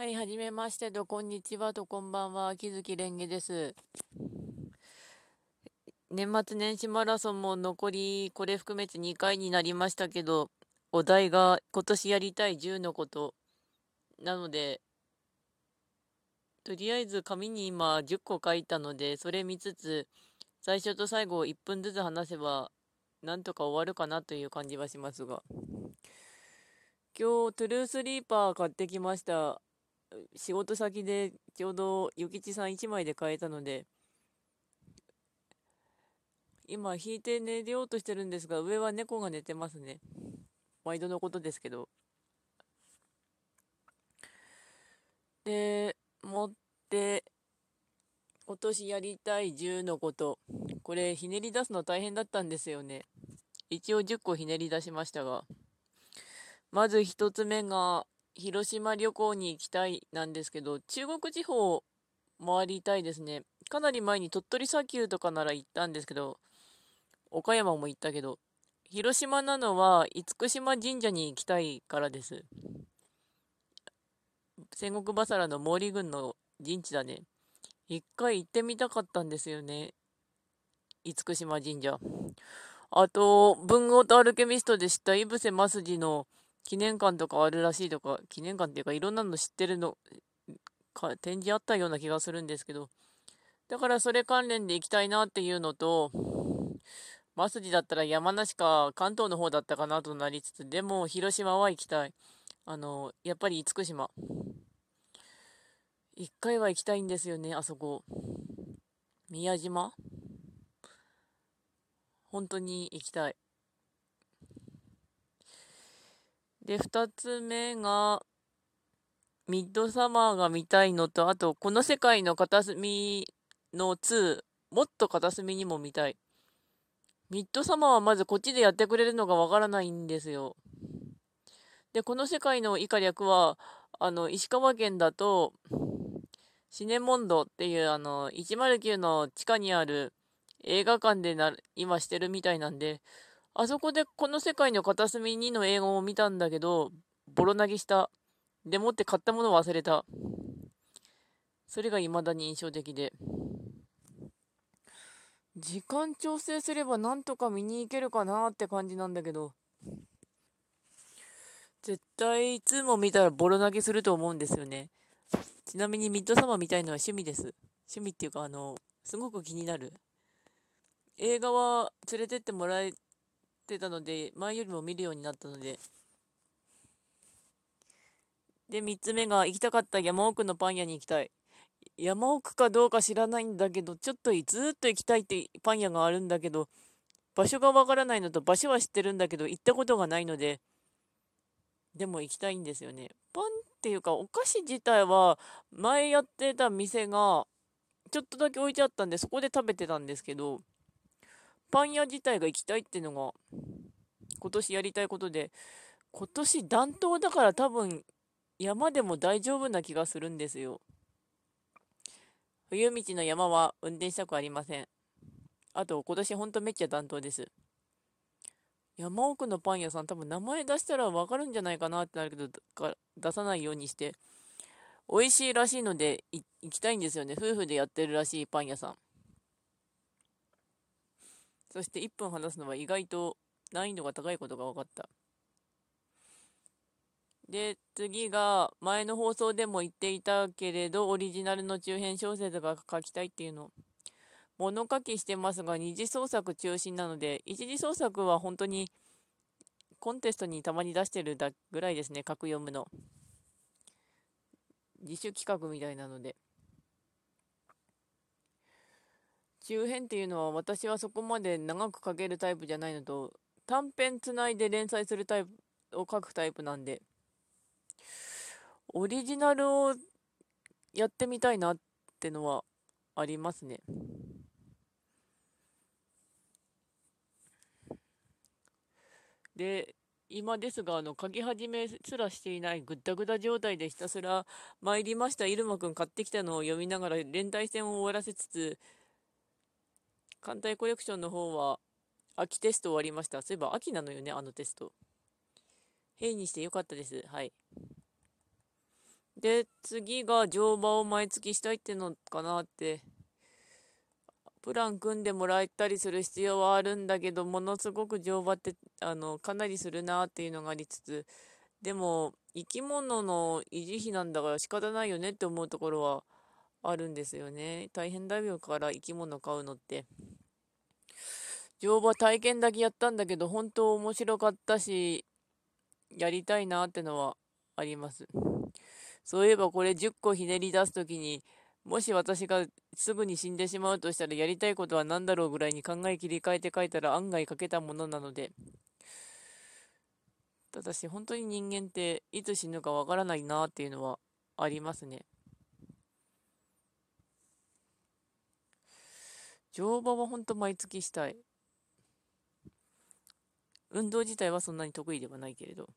はい、はじめましてと、こんにちはと、こんばんは、木月蓮華です。年末年始マラソンも残り、これ含めて2回になりましたけど、お題が今年やりたい10のことなので、とりあえず紙に今10個書いたので、それ見つつ、最初と最後1分ずつ話せば、なんとか終わるかなという感じはしますが。今日、トゥルースリーパー買ってきました。仕事先でちょうど諭吉さん1枚で買えたので、今引いて寝ようとしてるんですが、上は猫が寝てますね。毎度のことですけど。で、持って、今年やりたい10のこと。これ、ひねり出すの大変だったんですよね。一応10個ひねり出しましたが。まず1つ目が、広島旅行に行きたいなんですけど、中国地方回りたいですね。かなり前に鳥取砂丘とかなら行ったんですけど、岡山も行ったけど、広島なのは厳島神社に行きたいからです。戦国バサラの毛利軍の陣地だね。一回行ってみたかったんですよね。厳島神社。あと、文豪とアルケミストで知った井伏正治の記念館とかあるらしいとか、記念館っていうかいろんなの知ってるの、か展示あったような気がするんですけど、だからそれ関連で行きたいなっていうのと、マスジだったら山梨か関東の方だったかなとなりつつ、でも広島は行きたい。あの、やっぱり厳島。一回は行きたいんですよね、あそこ。宮島？本当に行きたい。で、二つ目が、ミッドサマーが見たいのと、あと、この世界の片隅の2、もっと片隅にも見たい。ミッドサマーはまずこっちでやってくれるのがわからないんですよ。で、この世界の以下略は、あの、石川県だと、シネモンドっていう、あの、109の地下にある映画館でな、今してるみたいなんで、あそこでこの世界の片隅にの映画を見たんだけど、ボロ投げした。でもって買ったものを忘れた。それが未だに印象的で。時間調整すればなんとか見に行けるかなって感じなんだけど。絶対いつも見たらボロ投げすると思うんですよね。ちなみにミッドサマー見たいのは趣味です。趣味っていうか、あの、すごく気になる。映画は連れてってもらえってたので、前よりも見るようになったので。で、3つ目が、行きたかった山奥のパン屋に行きたい。山奥かどうか知らないんだけど、ちょっとずっと行きたいってパン屋があるんだけど、場所がわからないのと、場所は知ってるんだけど、行ったことがないので、でも行きたいんですよね。パンっていうか、お菓子自体は、前やってた店が、ちょっとだけ置いてあったんで、そこで食べてたんですけど、パン屋自体が行きたいっていうのが、今年やりたいことで、今年暖冬だから多分山でも大丈夫な気がするんですよ。冬道の山は運転したくありません。あと、今年ほんとめっちゃ暖冬です。山奥のパン屋さん多分名前出したらわかるんじゃないかなってなるけど、出さないようにして、美味しいらしいので行きたいんですよね。夫婦でやってるらしいパン屋さん。そして1分話すのは意外と難易度が高いことが分かった。で、次が、前の放送でも言っていたけれど、オリジナルの中編小説が書きたいっていうの。物書きしてますが、二次創作中心なので、一次創作は本当にコンテストにたまに出してるだぐらいですね、書く読むの。自主企画みたいなので。中編っていうのは私はそこまで長く書けるタイプじゃないのと、短編つないで連載するタイプを書くタイプなんで、オリジナルをやってみたいなってのはありますね。で、今ですが、あの、書き始めすらしていないぐったぐだ状態でひたすら参りました。入間くん買ってきたのを読みながら連帯戦を終わらせつつ、艦隊コレクションの方は、秋テスト終わりました。そういえば秋なのよね、あのテスト。変にしてよかったです。はい。で、次が乗馬を毎月したいってのかなって。プラン組んでもらえたりする必要はあるんだけど、ものすごく乗馬って、あの、かなりするなっていうのがありつつ、でも、生き物の維持費なんだから仕方ないよねって思うところはあるんですよね。大変だよから生き物買うのって。乗馬体験だけやったんだけど、本当面白かったし、やりたいなってのはあります。そういえばこれ10個ひねり出すときに、もし私がすぐに死んでしまうとしたらやりたいことは何だろうぐらいに考え切り替えて書いたら案外書けたものなので、ただし本当に人間っていつ死ぬかわからないなっていうのはありますね。乗馬は本当毎月したい。運動自体はそんなに得意ではないけれど、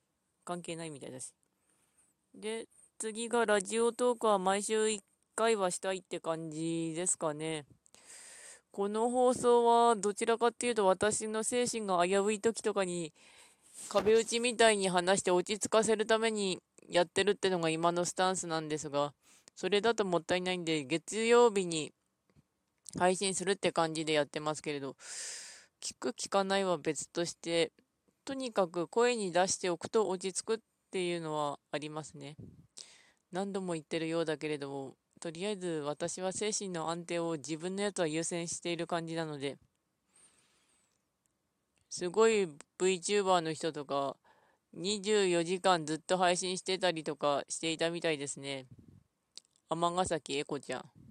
関係ないみたいだし。で、次がラジオトークは毎週1回はしたいって感じですかね。この放送はどちらかっていうと私の精神が危うい時とかに壁打ちみたいに話して落ち着かせるためにやってるってのが今のスタンスなんですが、それだともったいないんで、月曜日に配信するって感じでやってますけれど、聞く聞かないは別として、とにかく声に出しておくと落ち着くっていうのはありますね。何度も言ってるようだけれども、とりあえず私は精神の安定を自分のやつは優先している感じなので、すごい VTuber の人とか、24時間ずっと配信してたりとかしていたみたいですね。尼崎エコちゃん。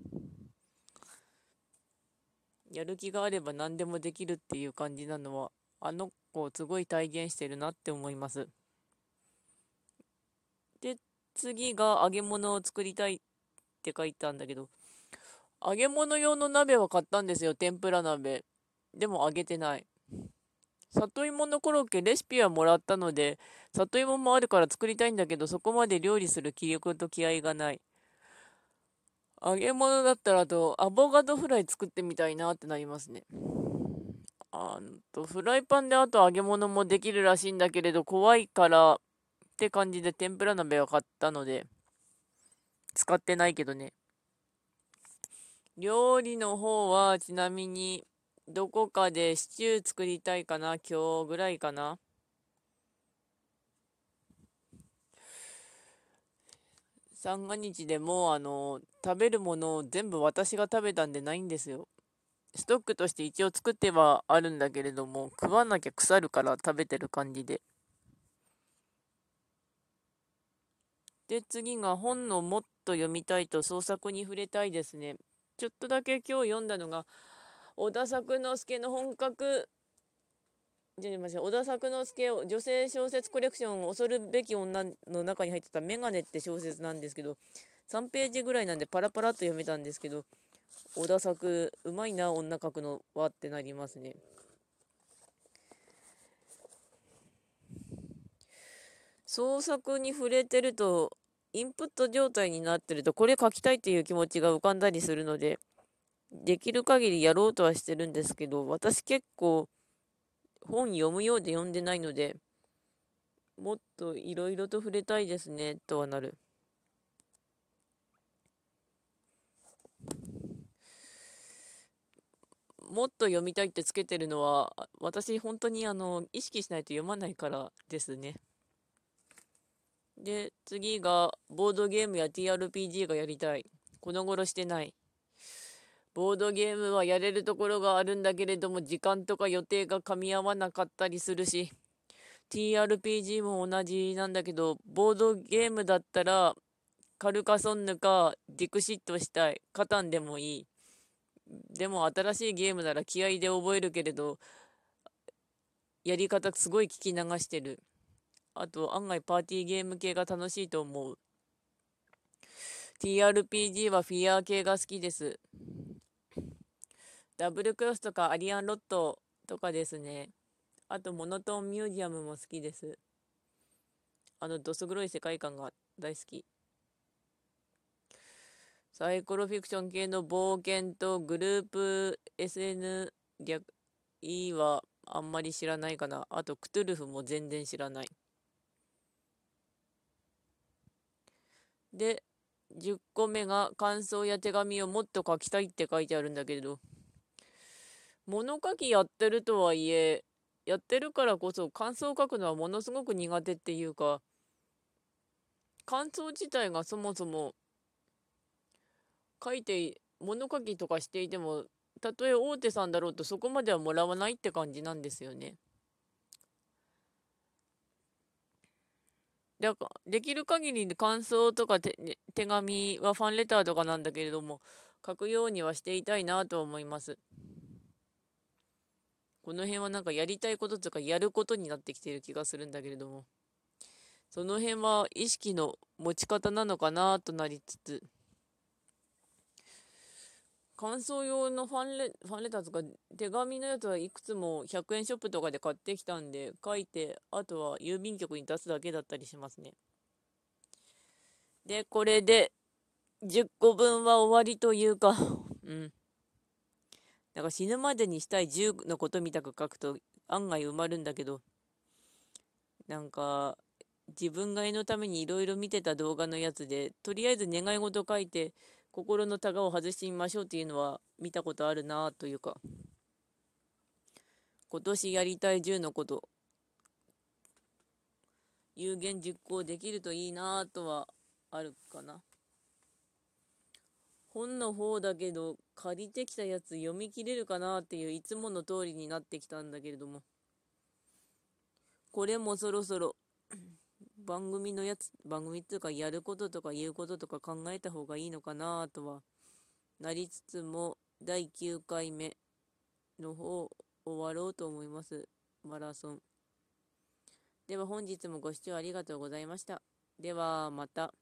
やる気があれば何でもできるっていう感じなのは、あの子をすごい体現してるなって思います。で、次が揚げ物を作りたいって書いたんだけど、揚げ物用の鍋は買ったんですよ、天ぷら鍋。でも揚げてない。里芋のコロッケレシピはもらったので、里芋もあるから作りたいんだけど、そこまで料理する気力と気合がない。揚げ物だったらと、アボカドフライ作ってみたいなってなりますね。あと、フライパンであと揚げ物もできるらしいんだけれど、怖いからって感じで天ぷら鍋を買ったので、使ってないけどね。料理の方は、ちなみに、どこかでシチュー作りたいかな今日ぐらいかな三が日でもあの食べるものを全部私が食べたんでないんですよ。ストックとして一応作ってはあるんだけれども食わなきゃ腐るから食べてる感じで。で次が本のもっと読みたいと創作に触れたいですね。ちょっとだけ今日読んだのが小田作之助の本格じゃあ小田作之助女性小説コレクション恐るべき女の中に入ってたメガネって小説なんですけど3ページぐらいなんでパラパラっと読めたんですけど小田作うまいな女書くのはってなりますね。創作に触れてるとインプット状態になってるとこれ書きたいっていう気持ちが浮かんだりするのでできる限りやろうとはしてるんですけど私結構本読むようで読んでないので、もっといろいろと触れたいですね、とはなる。もっと読みたいってつけてるのは、私本当にあの、意識しないと読まないからですね。で、次が、ボードゲームや TRPG がやりたい。この頃してない。ボードゲームはやれるところがあるんだけれども、時間とか予定が噛み合わなかったりするし、TRPG も同じなんだけど、ボードゲームだったら、カルカソンヌかディクシットしたい。カタンでもいい。でも新しいゲームなら気合で覚えるけれど、やり方すごい聞き流してる。あと案外パーティーゲーム系が楽しいと思う。TRPG はフィアー系が好きです。ダブルクロスとかアリアンロットとかですね。あと、モノトーンミュージアムも好きです。あの、どす黒い世界観が大好き。サイコロフィクション系の冒険とグループ SN 逆 E はあんまり知らないかな。あと、クトゥルフも全然知らない。で、10個目が感想や手紙をもっと書きたいって書いてあるんだけれど、物書きやってるとはいえ、やってるからこそ感想を書くのはものすごく苦手っていうか、感想自体がそもそも書いて、物書きとかしていても、たとえ大手さんだろうとそこまではもらわないって感じなんですよね。だから、できる限り感想とか手手紙はファンレターとかなんだけれども、書くようにはしていたいなと思います。この辺はなんかやりたいこととかやることになってきている気がするんだけれども、その辺は意識の持ち方なのかなとなりつつ、感想用のファンレファンレターとか手紙のやつはいくつも100円ショップとかで買ってきたんで書いてあとは郵便局に出すだけだったりしますね。でこれで10個分は終わりというか。うん。だから死ぬまでにしたい10のことみたく書くと案外埋まるんだけどなんか自分が絵のためにいろいろ見てた動画のやつでとりあえず願い事書いて心のタガを外してみましょうっていうのは見たことあるなというか、今年やりたい10のこと、有言実行できるといいなとはあるかな。本の方だけど、借りてきたやつ読み切れるかなっていういつもの通りになってきたんだけれども、これもそろそろ 番組のやつ、番組っていうかやることとか言うこととか考えた方がいいのかなとはなりつつも、第9回目の方終わろうと思います。マラソン。では本日もご視聴ありがとうございました。ではまた。